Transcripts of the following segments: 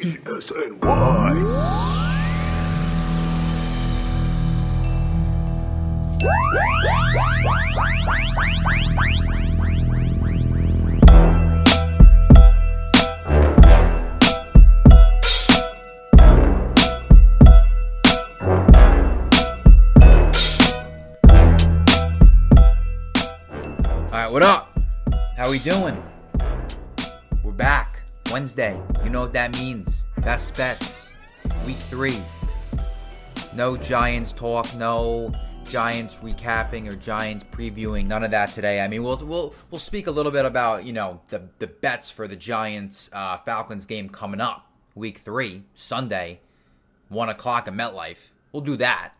ESNY. All right, what up? How we doing? We're back. Wednesday. You know what that means. Best bets. Week three. No Giants talk. No Giants recapping or Giants previewing. None of that today. I mean, we'll we'll we'll speak a little bit about you know the the bets for the Giants uh, Falcons game coming up. Week three, Sunday, one o'clock at MetLife. We'll do that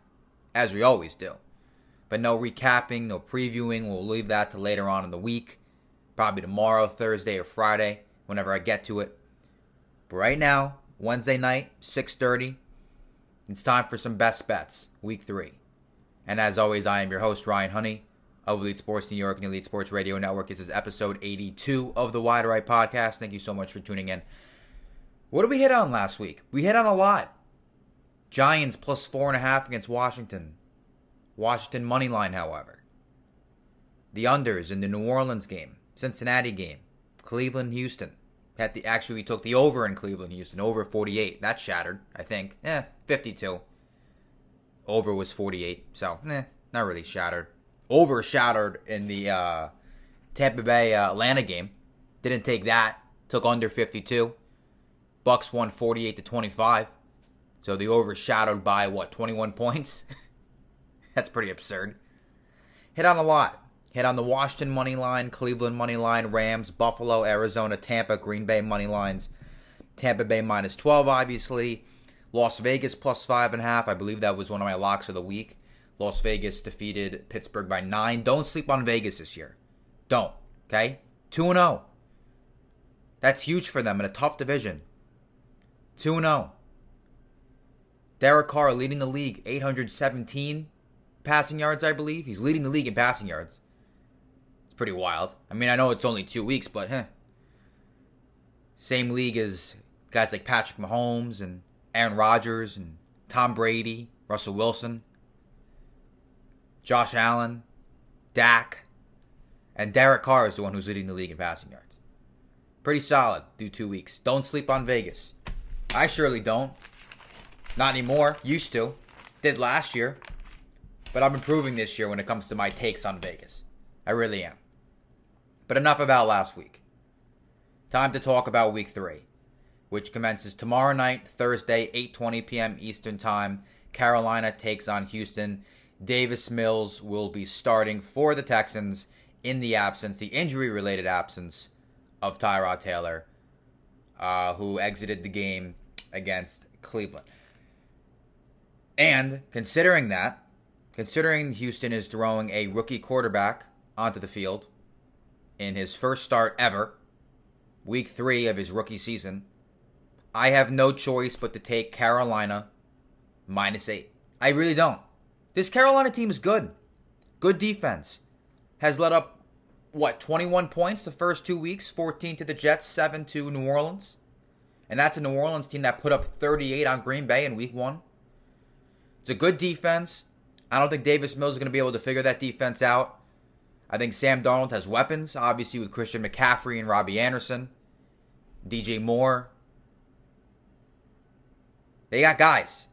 as we always do. But no recapping, no previewing. We'll leave that to later on in the week. Probably tomorrow, Thursday, or Friday, whenever I get to it. But right now, Wednesday night, 6.30, it's time for some best bets, week three. And as always, I am your host, Ryan Honey of Elite Sports New York and Elite Sports Radio Network. This is episode 82 of the Wide Right Podcast. Thank you so much for tuning in. What did we hit on last week? We hit on a lot. Giants plus four and a half against Washington. Washington money line, however. The unders in the New Orleans game, Cincinnati game, Cleveland, Houston. Had the actually we took the over in Cleveland, Houston, over 48. That shattered, I think. Eh, 52. Over was 48, so eh, not really shattered. Over shattered in the uh, Tampa Bay uh, Atlanta game. Didn't take that. Took under 52. Bucs won 48 to 25. So the overshadowed by what 21 points. That's pretty absurd. Hit on a lot. Hit on the Washington money line, Cleveland money line, Rams, Buffalo, Arizona, Tampa, Green Bay money lines. Tampa Bay minus 12, obviously. Las Vegas plus 5.5. I believe that was one of my locks of the week. Las Vegas defeated Pittsburgh by 9. Don't sleep on Vegas this year. Don't. Okay? 2 0. That's huge for them in a tough division. 2 0. Derek Carr leading the league, 817 passing yards, I believe. He's leading the league in passing yards. It's pretty wild. I mean, I know it's only two weeks, but huh. Same league as guys like Patrick Mahomes and Aaron Rodgers and Tom Brady, Russell Wilson, Josh Allen, Dak, and Derek Carr is the one who's leading the league in passing yards. Pretty solid through two weeks. Don't sleep on Vegas. I surely don't. Not anymore. Used to. Did last year. But I'm improving this year when it comes to my takes on Vegas. I really am. But enough about last week. Time to talk about week 3, which commences tomorrow night, Thursday, 8:20 p.m. Eastern Time. Carolina takes on Houston. Davis Mills will be starting for the Texans in the absence, the injury-related absence of Tyrod Taylor, uh, who exited the game against Cleveland. And considering that, considering Houston is throwing a rookie quarterback onto the field in his first start ever, week three of his rookie season, I have no choice but to take Carolina minus eight. I really don't. This Carolina team is good. Good defense. Has led up, what, 21 points the first two weeks? 14 to the Jets, 7 to New Orleans. And that's a New Orleans team that put up 38 on Green Bay in week one. It's a good defense. I don't think Davis Mills is going to be able to figure that defense out. I think Sam Darnold has weapons, obviously with Christian McCaffrey and Robbie Anderson, DJ Moore. They got guys.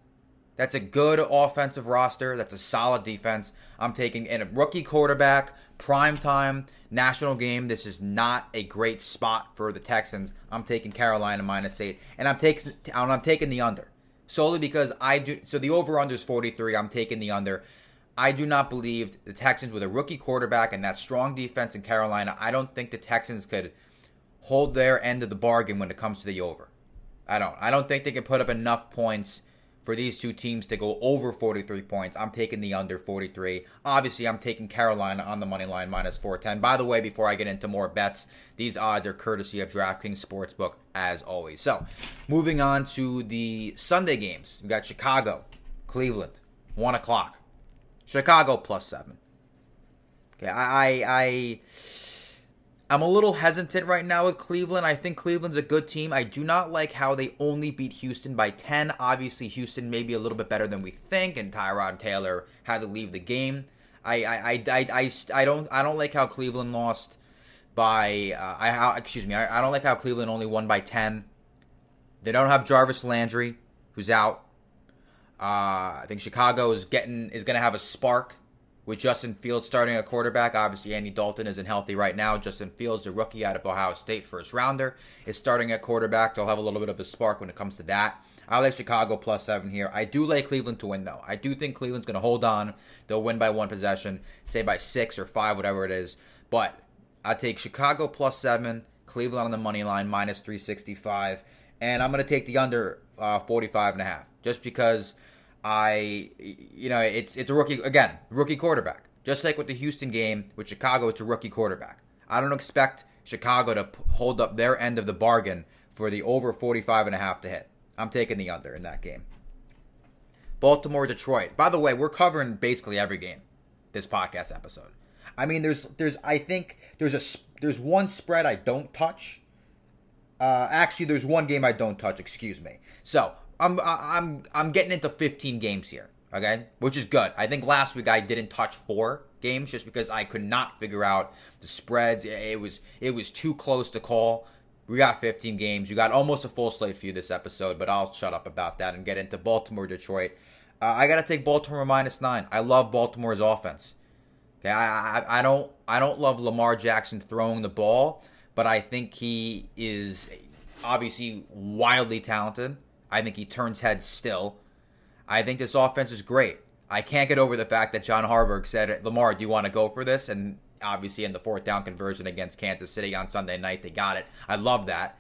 That's a good offensive roster. That's a solid defense. I'm taking in a rookie quarterback, prime time, national game. This is not a great spot for the Texans. I'm taking Carolina minus eight, and I'm taking I'm taking the under solely because I do. So the over under is 43. I'm taking the under. I do not believe the Texans with a rookie quarterback and that strong defense in Carolina. I don't think the Texans could hold their end of the bargain when it comes to the over. I don't. I don't think they can put up enough points for these two teams to go over 43 points. I'm taking the under 43. Obviously, I'm taking Carolina on the money line minus 410. By the way, before I get into more bets, these odds are courtesy of DraftKings Sportsbook as always. So, moving on to the Sunday games. We got Chicago, Cleveland, 1 o'clock. Chicago plus 7. Okay, I, I, I I'm a little hesitant right now with Cleveland. I think Cleveland's a good team. I do not like how they only beat Houston by 10. Obviously, Houston may be a little bit better than we think, and Tyrod Taylor had to leave the game. I I, I, I, I, don't I don't like how Cleveland lost by I excuse me. I don't like how Cleveland lost by uh, I how, excuse me Uh, I think Chicago is getting is going to have a spark with Justin Fields starting a quarterback. Obviously, Andy Dalton isn't healthy right now. Justin Fields, a rookie out of Ohio State, first rounder, is starting at quarterback. They'll have a little bit of a spark when it comes to that. I like Chicago plus seven here. I do like Cleveland to win, though. I do think Cleveland's going to hold on. They'll win by one possession, say by six or five, whatever it is. But I take Chicago plus seven, Cleveland on the money line, minus 365. And I'm going to take the under uh, 45 and a half, just because – I, you know, it's it's a rookie again, rookie quarterback. Just like with the Houston game with Chicago, it's a rookie quarterback. I don't expect Chicago to hold up their end of the bargain for the over 45 and a half to hit. I'm taking the under in that game. Baltimore Detroit. By the way, we're covering basically every game this podcast episode. I mean, there's there's I think there's a there's one spread I don't touch. Uh, actually, there's one game I don't touch. Excuse me. So I'm I'm I'm getting into 15 games here, okay, which is good. I think last week I didn't touch four games just because I could not figure out the spreads. It was it was too close to call. We got 15 games. You got almost a full slate for you this episode, but I'll shut up about that and get into Baltimore, Detroit. Uh, I gotta take Baltimore minus nine. I love Baltimore's offense. Okay, I, I I don't I don't love Lamar Jackson throwing the ball, but I think he is obviously wildly talented. I think he turns heads still. I think this offense is great. I can't get over the fact that John Harbaugh said, Lamar, do you want to go for this? And obviously, in the fourth down conversion against Kansas City on Sunday night, they got it. I love that.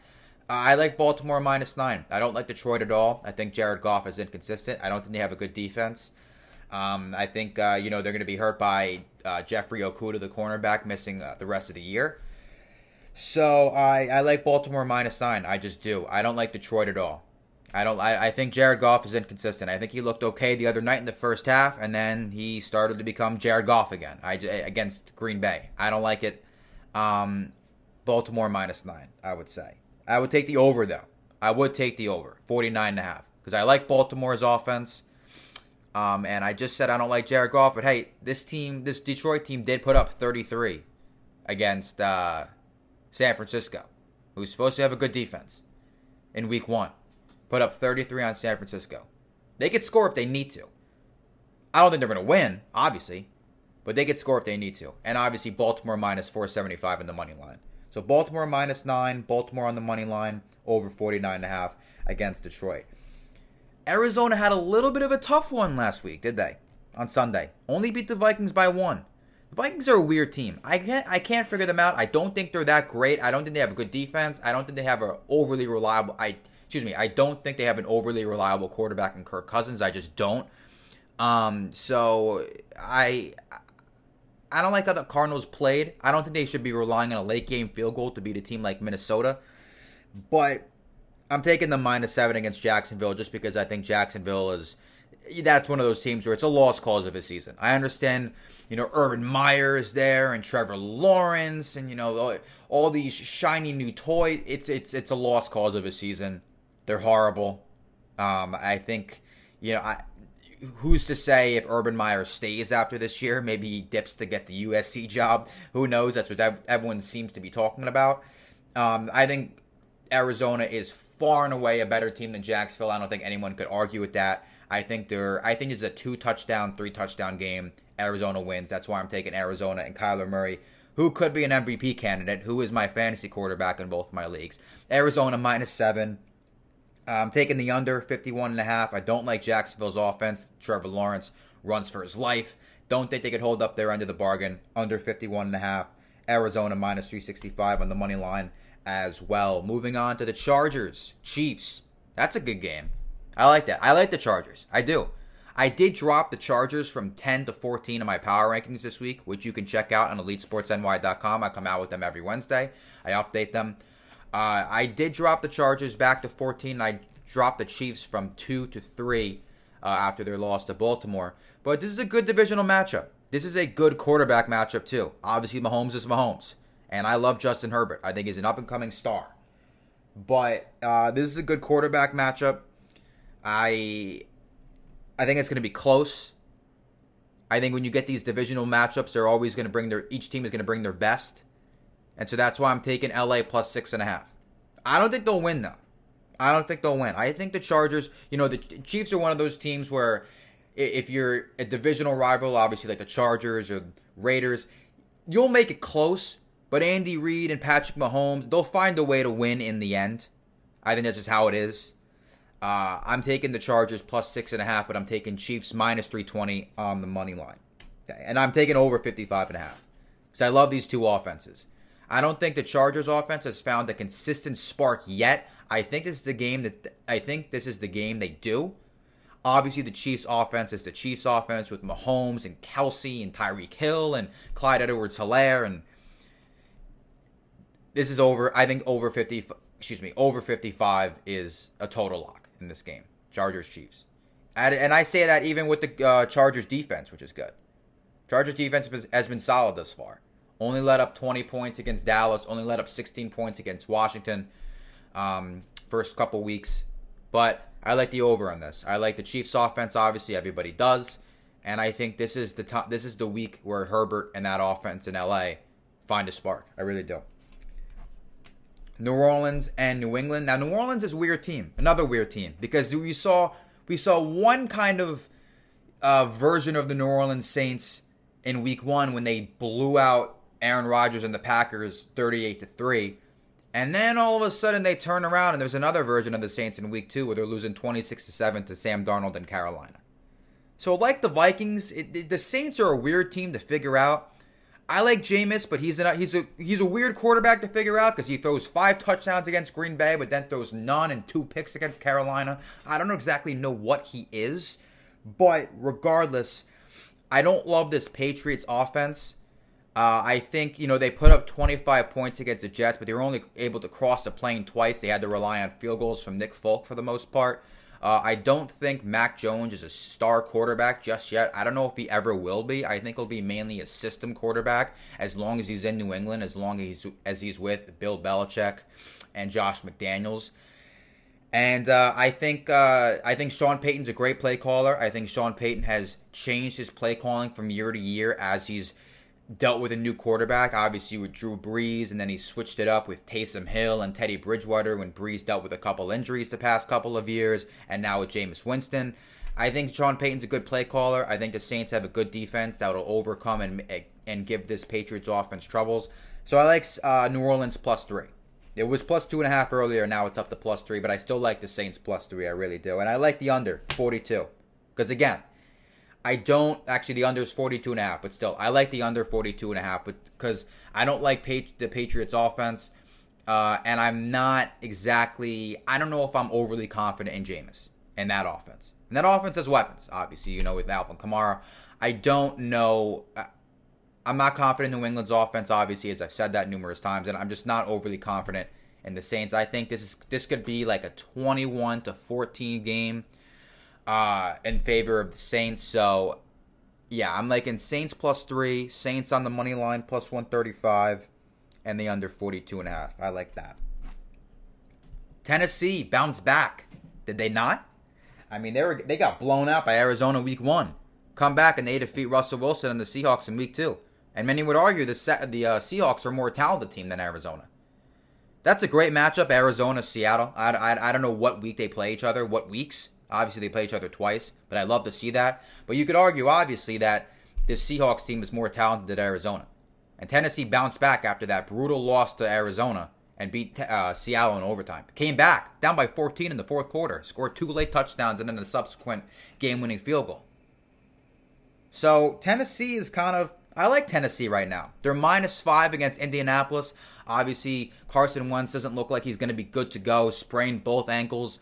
Uh, I like Baltimore minus nine. I don't like Detroit at all. I think Jared Goff is inconsistent. I don't think they have a good defense. Um, I think uh, you know they're going to be hurt by uh, Jeffrey Okudah, the cornerback, missing uh, the rest of the year. So I, I like Baltimore minus nine. I just do. I don't like Detroit at all. I don't. I, I think Jared Goff is inconsistent. I think he looked okay the other night in the first half, and then he started to become Jared Goff again. I against Green Bay. I don't like it. Um, Baltimore minus nine. I would say. I would take the over though. I would take the over 49 and a half because I like Baltimore's offense. Um, and I just said I don't like Jared Goff, but hey, this team, this Detroit team, did put up 33 against uh, San Francisco, who's supposed to have a good defense in Week One put up 33 on San Francisco. They could score if they need to. I don't think they're going to win, obviously, but they could score if they need to. And obviously, Baltimore minus 475 in the money line. So Baltimore minus 9, Baltimore on the money line, over 49.5 against Detroit. Arizona had a little bit of a tough one last week, did they? On Sunday. Only beat the Vikings by one. The Vikings are a weird team. I can't I can't figure them out. I don't think they're that great. I don't think they have a good defense. I don't think they have an overly reliable I excuse me, I don't think they have an overly reliable quarterback in Kirk Cousins. I just don't. Um, so I I don't like how the Cardinals played. I don't think they should be relying on a late game field goal to beat a team like Minnesota. But I'm taking the minus seven against Jacksonville just because I think Jacksonville is that's one of those teams where it's a lost cause of a season. I understand, you know, Urban Meyer is there and Trevor Lawrence and you know all, all these shiny new toys. It's it's it's a lost cause of a season. They're horrible. Um, I think, you know, I, who's to say if Urban Meyer stays after this year? Maybe he dips to get the USC job. Who knows? That's what everyone seems to be talking about. Um, I think Arizona is far and away a better team than Jacksonville. I don't think anyone could argue with that. I think they're. I think it's a two touchdown, three touchdown game. Arizona wins. That's why I'm taking Arizona and Kyler Murray, who could be an MVP candidate, who is my fantasy quarterback in both my leagues. Arizona minus seven. I'm taking the under 51 and a half. I don't like Jacksonville's offense. Trevor Lawrence runs for his life. Don't think they could hold up their end of the bargain. Under 51 and a half. Arizona minus 365 on the money line as well. Moving on to the Chargers, Chiefs. That's a good game. I like that. I like the Chargers. I do. I did drop the Chargers from 10 to 14 in my power rankings this week, which you can check out on EliteSportsNY.com. I come out with them every Wednesday. I update them. Uh, I did drop the Chargers back to 14. I dropped the Chiefs from 2 to 3 uh, after their loss to Baltimore. But this is a good divisional matchup. This is a good quarterback matchup, too. Obviously, Mahomes is Mahomes. And I love Justin Herbert. I think he's an up and coming star. But uh, this is a good quarterback matchup. I I think it's going to be close. I think when you get these divisional matchups, they're always going to bring their each team is going to bring their best, and so that's why I'm taking LA plus six and a half. I don't think they'll win though. I don't think they'll win. I think the Chargers, you know, the Chiefs are one of those teams where if you're a divisional rival, obviously like the Chargers or Raiders, you'll make it close. But Andy Reid and Patrick Mahomes, they'll find a way to win in the end. I think that's just how it is. Uh, I'm taking the Chargers plus six and a half, but I'm taking Chiefs minus 320 on the money line. And I'm taking over 55 and a half because I love these two offenses. I don't think the Chargers offense has found a consistent spark yet. I think this is the game that I think this is the game they do. Obviously, the Chiefs offense is the Chiefs offense with Mahomes and Kelce and Tyreek Hill and Clyde Edwards-Helaire and this is over. I think over 50. Excuse me, over 55 is a total lock in this game. Chargers Chiefs. And I say that even with the uh, Chargers defense, which is good. Chargers defense has been solid thus far. Only let up 20 points against Dallas. Only let up 16 points against Washington. Um, first couple weeks, but I like the over on this. I like the Chiefs offense. Obviously, everybody does, and I think this is the top. This is the week where Herbert and that offense in LA find a spark. I really do. New Orleans and New England. Now New Orleans is weird team, another weird team because we saw we saw one kind of uh, version of the New Orleans Saints in Week One when they blew out Aaron Rodgers and the Packers thirty-eight to three, and then all of a sudden they turn around and there's another version of the Saints in Week Two where they're losing twenty-six to seven to Sam Darnold and Carolina. So like the Vikings, it, the Saints are a weird team to figure out I like Jameis, but he's he's a he's a weird quarterback to figure out because he throws five touchdowns against Green Bay, but then throws none and two picks against Carolina. I don't exactly know what he is, but regardless, I don't love this Patriots offense. Uh, I think you know they put up 25 points against the Jets, but they were only able to cross the plane twice. They had to rely on field goals from Nick Folk for the most part. Uh, I don't think Mac Jones is a star quarterback just yet. I don't know if he ever will be. I think he'll be mainly a system quarterback as long as he's in New England, as long as he's, as he's with Bill Belichick and Josh McDaniels. And uh, I think uh, I think Sean Payton's a great play caller. I think Sean Payton has changed his play calling from year to year as he's dealt with a new quarterback, obviously with Drew Brees, and then he switched it up with Taysom Hill and Teddy Bridgewater when Brees dealt with a couple injuries the past couple of years, and now with Jameis Winston. I think Sean Payton's a good play caller. I think the Saints have a good defense that will overcome and and give this Patriots offense troubles. So I like uh, New Orleans plus three. It was plus two and a half earlier. Now it's up to plus three, but I still like the Saints plus three. I really do, and I like the under forty two because again, I don't actually the under is 42 and a half, but still I like the under 42 and a half, but because I don't like the Patriots offense, uh, and I'm not exactly I don't know if I'm overly confident in Jameis and that offense. And that offense has weapons, obviously, you know, with Alvin Kamara. I don't know. Uh, I'm not confident in New England's offense, obviously, as I've said that numerous times, and I'm just not overly confident in the Saints. I think this is this could be like a 21 to 14 game uh, in favor of the Saints. So, yeah, I'm liking Saints plus three, Saints on the money line plus 135, and the under 42 and a half. I like that. Tennessee bounced back. Did they not? I mean, they were they got blown out by Arizona week one. Come back and they defeat Russell Wilson and the Seahawks in week two. And many would argue the the uh, Seahawks are a more talented team than Arizona. That's a great matchup, Arizona Seattle. I, I, I don't know what week they play each other, what weeks. Obviously, they play each other twice, but I love to see that. But you could argue, obviously, that this Seahawks team is more talented than Arizona. And Tennessee bounced back after that brutal loss to Arizona and beat uh, Seattle in overtime. Came back, down by 14 in the fourth quarter, scored two late touchdowns and then a subsequent game winning field goal. So Tennessee is kind of. I like Tennessee right now. They're minus five against Indianapolis. Obviously, Carson Wentz doesn't look like he's going to be good to go. Sprained both ankles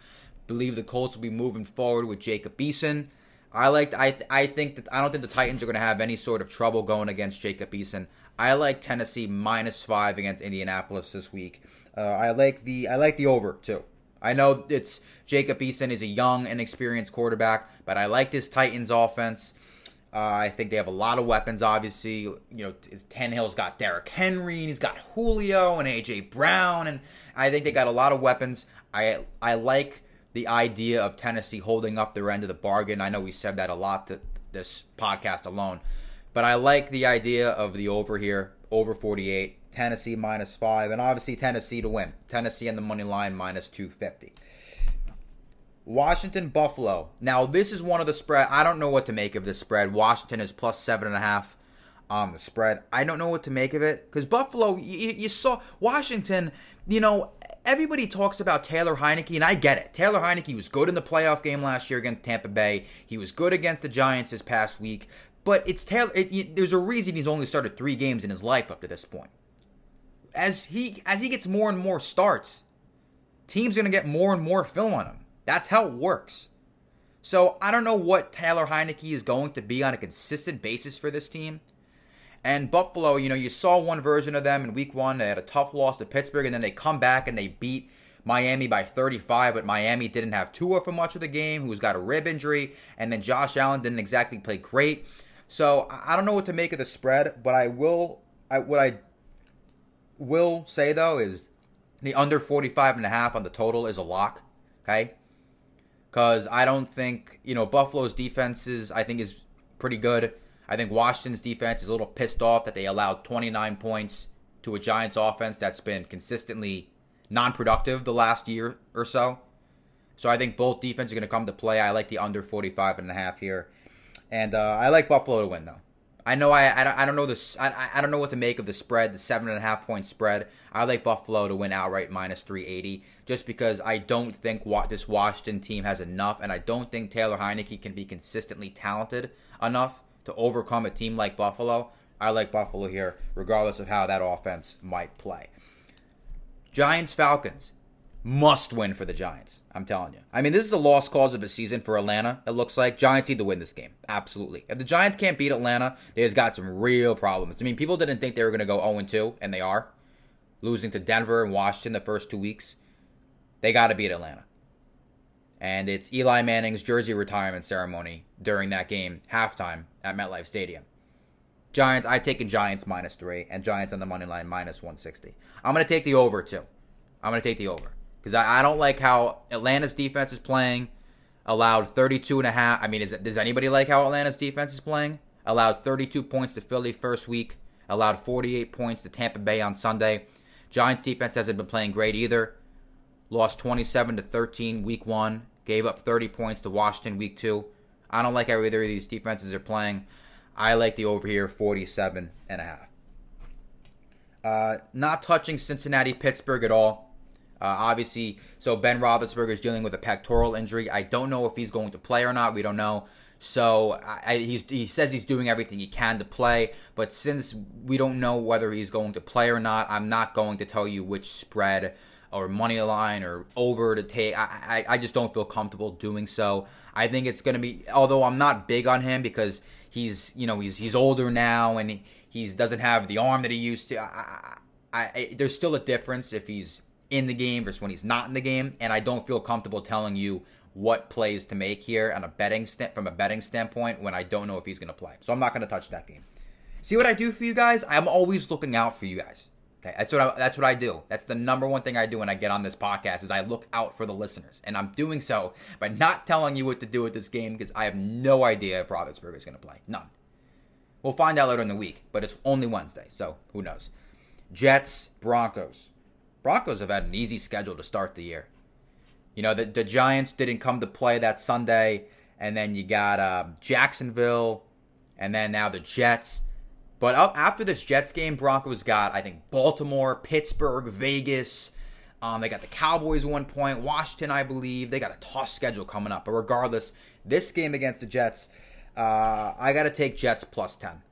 believe the Colts will be moving forward with Jacob Eason. I like. I I think that I don't think the Titans are going to have any sort of trouble going against Jacob Eason. I like Tennessee minus five against Indianapolis this week. Uh, I like the I like the over too. I know it's Jacob Eason is a young and experienced quarterback, but I like this Titans offense. Uh, I think they have a lot of weapons. Obviously, you know, Tannehill's got Derrick Henry, and he's got Julio and AJ Brown, and I think they got a lot of weapons. I I like the idea of Tennessee holding up their end of the bargain. I know we said that a lot th- this podcast alone, but I like the idea of the over here, over 48. Tennessee minus five, and obviously Tennessee to win. Tennessee and the money line minus 250. Washington Buffalo. Now this is one of the spread. I don't know what to make of this spread. Washington is plus seven and a half on the spread. I don't know what to make of it because Buffalo. You, saw Washington. You know everybody talks about Taylor Heinicke, and I get it. Taylor Heinicke was good in the playoff game last year against Tampa Bay. He was good against the Giants this past week. But it's Taylor. It, there's a reason he's only started three games in his life up to this point. As he as he gets more and more starts, teams are gonna get more and more film on him. That's how it works. So I don't know what Taylor Heinicke is going to be on a consistent basis for this team. And Buffalo, you know, you saw one version of them in week one. They had a tough loss to Pittsburgh, and then they come back and they beat Miami by 35, but Miami didn't have Tua for much of the game, who's got a rib injury, and then Josh Allen didn't exactly play great. So I don't know what to make of the spread, but I will. I what I will say though is the under 45 and a half on the total is a lock. Okay, because I don't think you know Buffalo's defenses. I think is pretty good. I think Washington's defense is a little pissed off that they allowed 29 points to a Giants offense that's been consistently non-productive the last year or so. So I think both defenses are going to come to play. I like the under 45 and a half here. And uh, I like Buffalo to win though. I know I, I, don't, I don't know this I, I don't know what to make of the spread, the seven and a half point spread. I like Buffalo to win outright minus 380, just because I don't think this Washington team has enough, and I don't think Taylor Heinicke can be consistently talented enough to overcome a team like Buffalo. I like Buffalo here, regardless of how that offense might play. Giants Falcons must win for the Giants. I'm telling you. I mean, this is a lost cause of the season for Atlanta. It looks like Giants need to win this game. Absolutely. If the Giants can't beat Atlanta, they just got some real problems. I mean, people didn't think they were going to go 0 2, and they are. Losing to Denver and Washington the first two weeks. They got to beat Atlanta. And it's Eli Manning's jersey retirement ceremony during that game, halftime at MetLife Stadium. Giants, I've taken Giants minus three, and Giants on the money line minus 160. I'm going to take the over, too. I'm going to take the over because I, I, don't like how Atlanta's defense is playing. Allowed 32 and a half. I mean, is, does anybody like how Atlanta's defense is playing? Allowed 32 points to Philly first week. Allowed 48 points to Tampa Bay on Sunday. Giants defense hasn't been playing great either. Lost 27 to 13 week one. Gave up 30 points to Washington week two. I don't like how either of these defenses are playing. I like the over here 47 and a half. Uh, not touching Cincinnati Pittsburgh at all. Uh, obviously, so Ben Roethlisberger is dealing with a pectoral injury. I don't know if he's going to play or not. We don't know. So I, he says he's doing everything he can to play, but since we don't know whether he's going to play or not, I'm not going to tell you which spread or money line or over to take. I, I, I just don't feel comfortable doing so. I think it's going to be, although I'm not big on him because he's you know he's he's older now and he he's doesn't have the arm that he used to. I, I, I there's still a difference if he's in the game versus when he's not in the game, and I don't feel comfortable telling you what plays to make here on a betting st- from a betting standpoint when I don't know if he's going to play. So I'm not going to touch that game. See what I do for you guys? I'm always looking out for you guys. Okay, that's what I, that's what I do. That's the number one thing I do when I get on this podcast is I look out for the listeners, and I'm doing so by not telling you what to do with this game because I have no idea if Roethlisberger is going to play. None. We'll find out later in the week, but it's only Wednesday, so who knows? Jets Broncos. Broncos have had an easy schedule to start the year. You know, the, the Giants didn't come to play that Sunday, and then you got uh, Jacksonville, and then now the Jets. But up after this Jets game, Broncos got, I think, Baltimore, Pittsburgh, Vegas. Um, they got the Cowboys one point, Washington, I believe. They got a tough schedule coming up. But regardless, this game against the Jets, uh, I got to take Jets plus 10.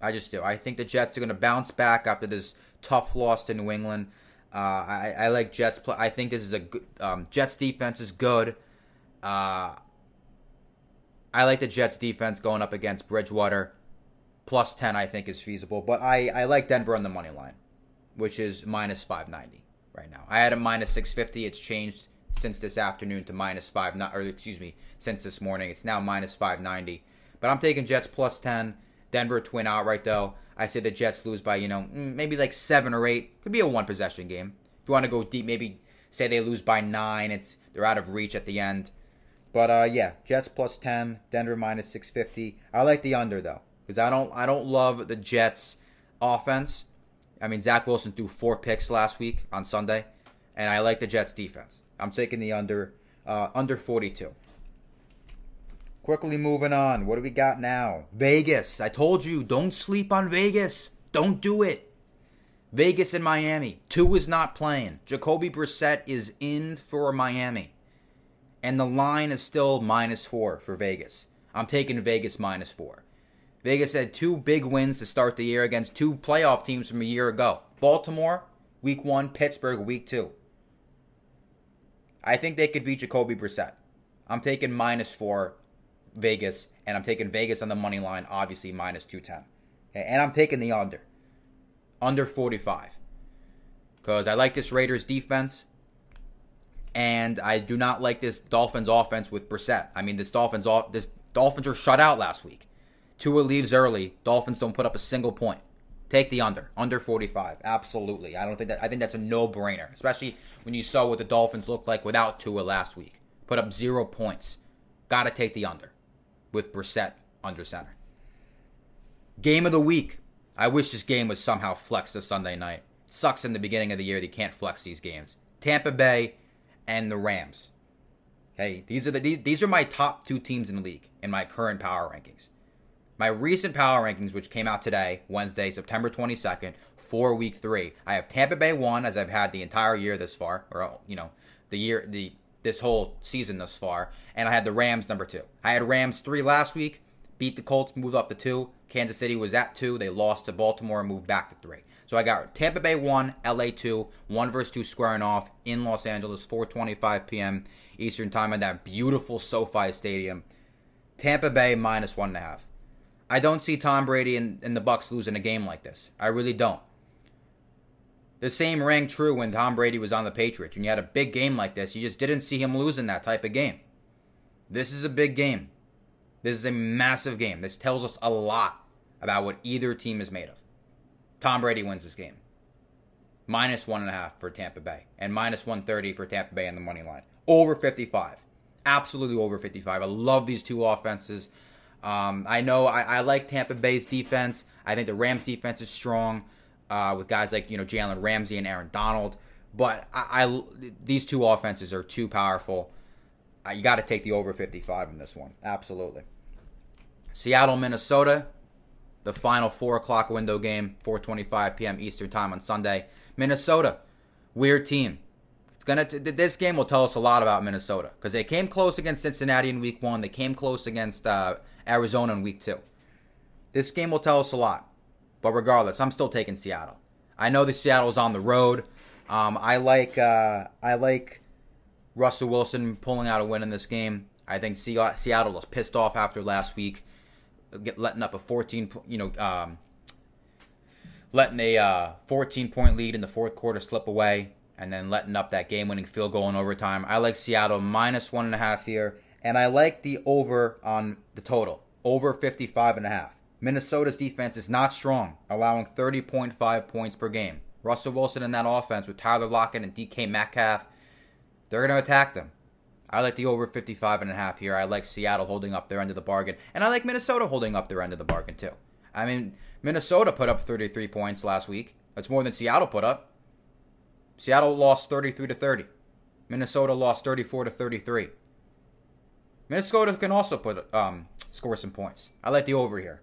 I just do. I think the Jets are going to bounce back after this tough loss to New England. Uh, I, I like Jets. Play. I think this is a good. Um, Jets defense is good. Uh, I like the Jets defense going up against Bridgewater. Plus 10, I think, is feasible. But I, I like Denver on the money line, which is minus 590 right now. I had a minus 650. It's changed since this afternoon to minus 5, or excuse me, since this morning. It's now minus 590. But I'm taking Jets plus 10. Denver twin outright, though. I say the Jets lose by, you know, mm, maybe like 7 or 8. Could be a one possession game. If you want to go deep, maybe say they lose by 9. It's They're out of reach at the end. But uh, yeah, Jets plus 10, Denver minus 650. I like the under, though because I don't I don't love the Jets offense. I mean Zach Wilson threw four picks last week on Sunday, and I like the Jets defense. I'm taking the under uh, under 42. Quickly moving on. What do we got now? Vegas. I told you, don't sleep on Vegas. Don't do it. Vegas and Miami. Tua is not playing. Jacoby Brissett is in for Miami. And the line is still minus four for Vegas. I'm taking Vegas minus four. Vegas had two big wins to start the year against two playoff teams from a year ago Baltimore, week one, Pittsburgh, week two. I think they could beat Jacoby Brissett. I'm taking minus four Vegas, and I'm taking Vegas on the money line, obviously minus 210. Okay, and I'm taking the under. Under 45. Because I like this Raiders defense, and I do not like this Dolphins offense with Brissett. I mean, this Dolphins this Dolphins are shut out last week. Tua leaves early. Dolphins don't put up a single point. Take the under. Under 45. Absolutely. I don't think that I think that's a no-brainer, especially when you saw what the Dolphins looked like without Tua last week. Put up 0 points. Got to take the under with Brissett under center. Game of the week. I wish this game was somehow flexed to Sunday night. It sucks in the beginning of the year that you can't flex these games. Tampa Bay and the Rams. Okay, these are the these are my top two teams in the league in my current power rankings. My recent power rankings, which came out today, Wednesday, September 22nd, for week three, I have Tampa Bay one, as I've had the entire year this far, or you know, the year, the this whole season thus far, and I had the Rams number two. I had Rams three last week, beat the Colts, moved up to two. Kansas City was at two. They lost to Baltimore and moved back to three. So I got Tampa Bay one, LA two, one versus two squaring off in Los Angeles, 4:25 p.m. Eastern time at that beautiful SoFi Stadium. Tampa Bay minus one and a half. I don't see Tom Brady and, and the Bucs losing a game like this. I really don't. The same rang true when Tom Brady was on the Patriots. When you had a big game like this, you just didn't see him losing that type of game. This is a big game. This is a massive game. This tells us a lot about what either team is made of. Tom Brady wins this game. Minus one and a half for Tampa Bay, and minus 130 for Tampa Bay on the money line. Over 55. Absolutely over 55. I love these two offenses. Um, I know I, I, like Tampa Bay's defense. I think the Rams defense is strong uh, with guys like you know Jalen Ramsey and Aaron Donald. But I, I these two offenses are too powerful. Uh, you got to take the over 55 in this one. Absolutely. Seattle, Minnesota, the final four o'clock window game, 4:25 p.m. Eastern time on Sunday. Minnesota, weird team. It's gonna. T- this game will tell us a lot about Minnesota because they came close against Cincinnati in Week One. They came close against uh, Arizona in week two. This game will tell us a lot. But regardless, I'm still taking Seattle. I know that Seattle's on the road. Um, I like uh, I like Russell Wilson pulling out a win in this game. I think Seattle was pissed off after last week, letting up a 14, you know, um, letting a uh, 14 point lead in the fourth quarter slip away, and then letting up that game winning field goal in overtime. I like Seattle minus one and a half here. And I like the over on the total, over 55 and a half. Minnesota's defense is not strong, allowing 30.5 points per game. Russell Wilson in that offense with Tyler Lockett and DK Metcalf, they're going to attack them. I like the over 55 and a half here. I like Seattle holding up their end of the bargain, and I like Minnesota holding up their end of the bargain too. I mean, Minnesota put up 33 points last week. That's more than Seattle put up. Seattle lost 33 to 30. Minnesota lost 34 to 33. Minnesota can also put um, score some points. I like the over here.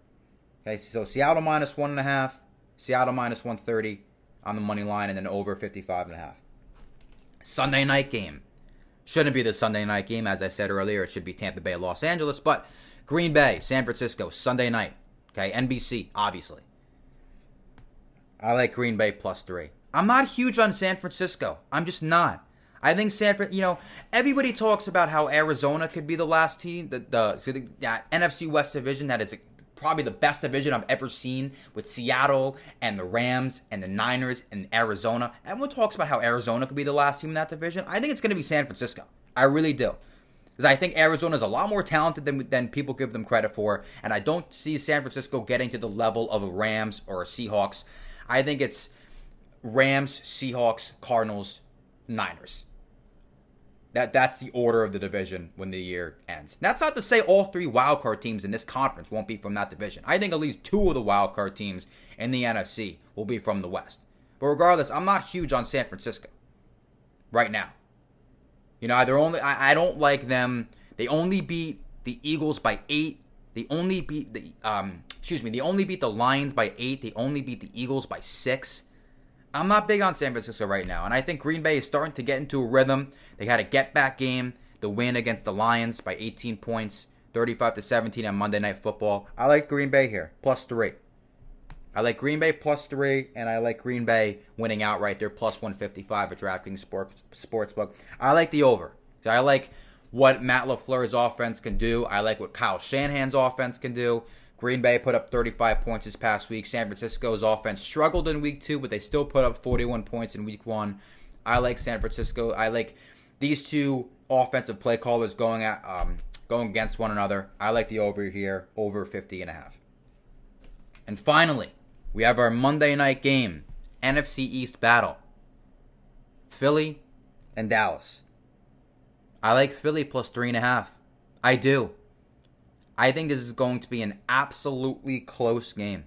Okay, so Seattle minus one and a half, Seattle minus one thirty on the money line, and then over fifty five and a half. Sunday night game shouldn't be the Sunday night game, as I said earlier. It should be Tampa Bay, Los Angeles, but Green Bay, San Francisco, Sunday night. Okay, NBC, obviously. I like Green Bay plus three. I'm not huge on San Francisco. I'm just not. I think Sanford, you know, everybody talks about how Arizona could be the last team, the, the, so the NFC West division that is probably the best division I've ever seen with Seattle and the Rams and the Niners and Arizona. Everyone talks about how Arizona could be the last team in that division. I think it's going to be San Francisco. I really do. Because I think Arizona is a lot more talented than, than people give them credit for. And I don't see San Francisco getting to the level of a Rams or a Seahawks. I think it's Rams, Seahawks, Cardinals, Niners. That that's the order of the division when the year ends. That's not to say all three wildcard teams in this conference won't be from that division. I think at least two of the wildcard teams in the NFC will be from the West. But regardless, I'm not huge on San Francisco right now. You know, they're only I, I don't like them. They only beat the Eagles by eight. They only beat the um excuse me, they only beat the Lions by eight. They only beat the Eagles by six. I'm not big on San Francisco right now, and I think Green Bay is starting to get into a rhythm. They had a get back game, the win against the Lions by 18 points, 35 to 17 on Monday Night Football. I like Green Bay here, plus three. I like Green Bay plus three, and I like Green Bay winning outright. They're plus 155 at DraftKings Sports Sportsbook. I like the over. I like what Matt LaFleur's offense can do. I like what Kyle Shanahan's offense can do. Green Bay put up 35 points this past week. San Francisco's offense struggled in week two, but they still put up 41 points in week one. I like San Francisco. I like these two offensive play callers going at um, going against one another. I like the over here, over 50 and a half. And finally, we have our Monday night game, NFC East battle. Philly and Dallas. I like Philly plus three and a half. I do. I think this is going to be an absolutely close game.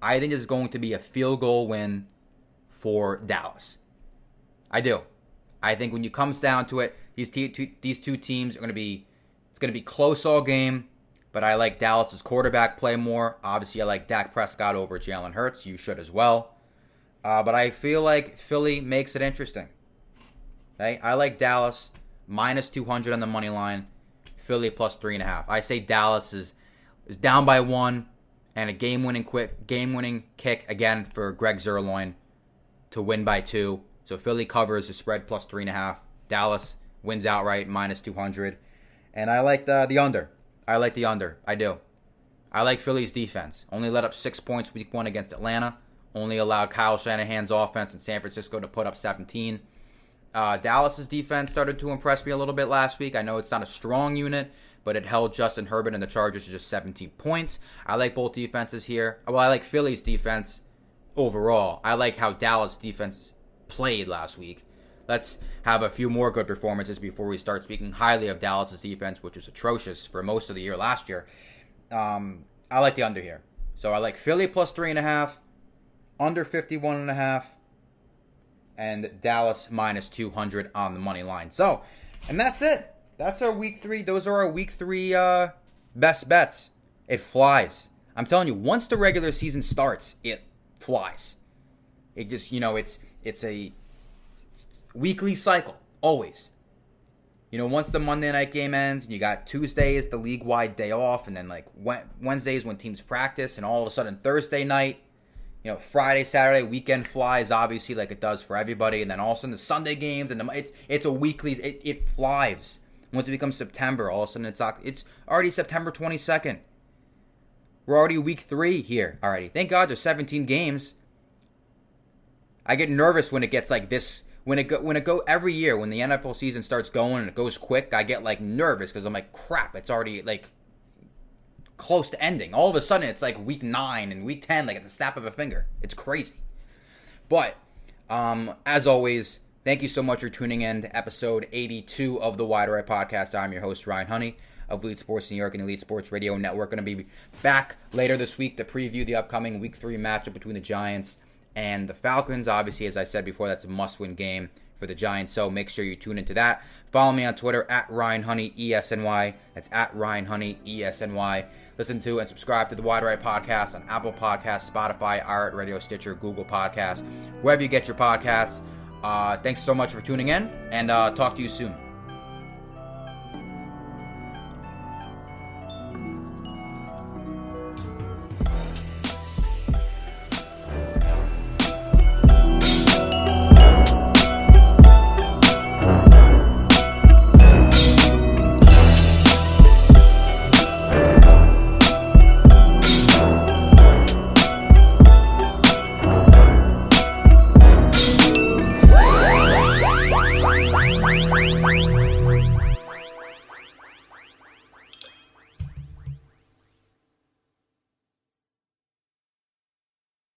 I think this is going to be a field goal win for Dallas. I do. I think when it comes down to it, these two, these two teams are going to be it's going to be close all game. But I like Dallas's quarterback play more. Obviously, I like Dak Prescott over Jalen Hurts. You should as well. Uh, but I feel like Philly makes it interesting. Okay, I like Dallas minus 200 on the money line. Philly plus three and a half. I say Dallas is is down by one, and a game winning quick game winning kick again for Greg Zuerlein to win by two. So Philly covers the spread plus three and a half. Dallas wins outright minus two hundred, and I like the the under. I like the under. I do. I like Philly's defense. Only let up six points week one against Atlanta. Only allowed Kyle Shanahan's offense in San Francisco to put up 17. Uh, Dallas's defense started to impress me a little bit last week. I know it's not a strong unit, but it held Justin Herbert and the Chargers to just 17 points. I like both defenses here. Well, I like Philly's defense overall. I like how Dallas defense played last week. Let's have a few more good performances before we start speaking highly of Dallas's defense, which was atrocious for most of the year last year. Um, I like the under here. So I like Philly plus three and a half, under 51 and a half, and Dallas minus 200 on the money line. So, and that's it. That's our week three. Those are our week three uh, best bets. It flies. I'm telling you, once the regular season starts, it flies. It just, you know, it's it's a weekly cycle always. You know, once the Monday night game ends, and you got Tuesday is the league wide day off, and then like Wednesday is when teams practice, and all of a sudden Thursday night you know, Friday, Saturday, weekend flies obviously like it does for everybody, and then all of a sudden the Sunday games and the, it's it's a weekly it, it flies. Once it becomes September, all of a sudden it's it's already September twenty second. We're already week three here already. Thank God there's 17 games. I get nervous when it gets like this. When it go when it go every year when the NFL season starts going and it goes quick, I get like nervous because I'm like, crap, it's already like close to ending. All of a sudden, it's like week nine and week 10, like at the snap of a finger. It's crazy. But, um, as always, thank you so much for tuning in to episode 82 of the Wide Right Podcast. I'm your host, Ryan Honey of Elite Sports New York and Elite Sports Radio Network. Going to be back later this week to preview the upcoming Week 3 matchup between the Giants and the Falcons. Obviously, as I said before, that's a must win game for the Giants. So make sure you tune into that. Follow me on Twitter at Ryan Honey ESNY. That's at Ryan Honey ESNY. Listen to and subscribe to the Wide Right Podcast on Apple Podcasts, Spotify, iHeart Radio, Stitcher, Google Podcasts, wherever you get your podcasts. Uh, thanks so much for tuning in, and uh, talk to you soon.